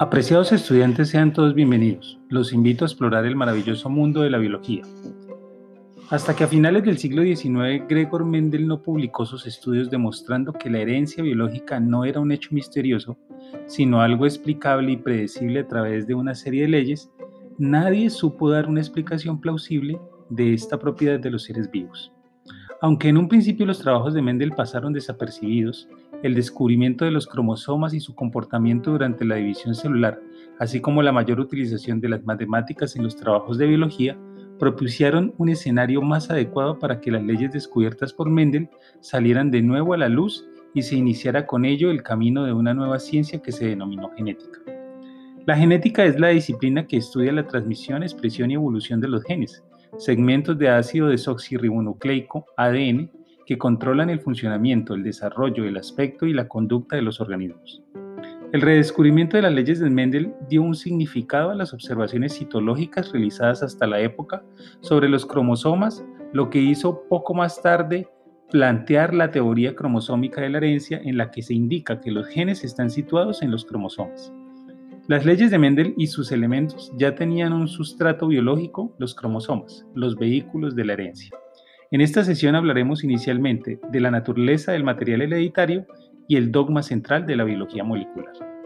Apreciados estudiantes, sean todos bienvenidos. Los invito a explorar el maravilloso mundo de la biología. Hasta que a finales del siglo XIX, Gregor Mendel no publicó sus estudios demostrando que la herencia biológica no era un hecho misterioso, sino algo explicable y predecible a través de una serie de leyes, nadie supo dar una explicación plausible de esta propiedad de los seres vivos. Aunque en un principio los trabajos de Mendel pasaron desapercibidos, el descubrimiento de los cromosomas y su comportamiento durante la división celular, así como la mayor utilización de las matemáticas en los trabajos de biología, propiciaron un escenario más adecuado para que las leyes descubiertas por Mendel salieran de nuevo a la luz y se iniciara con ello el camino de una nueva ciencia que se denominó genética. La genética es la disciplina que estudia la transmisión, expresión y evolución de los genes, segmentos de ácido desoxirribonucleico, ADN, que controlan el funcionamiento, el desarrollo, el aspecto y la conducta de los organismos. El redescubrimiento de las leyes de Mendel dio un significado a las observaciones citológicas realizadas hasta la época sobre los cromosomas, lo que hizo poco más tarde plantear la teoría cromosómica de la herencia en la que se indica que los genes están situados en los cromosomas. Las leyes de Mendel y sus elementos ya tenían un sustrato biológico, los cromosomas, los vehículos de la herencia. En esta sesión hablaremos inicialmente de la naturaleza del material hereditario y el dogma central de la biología molecular.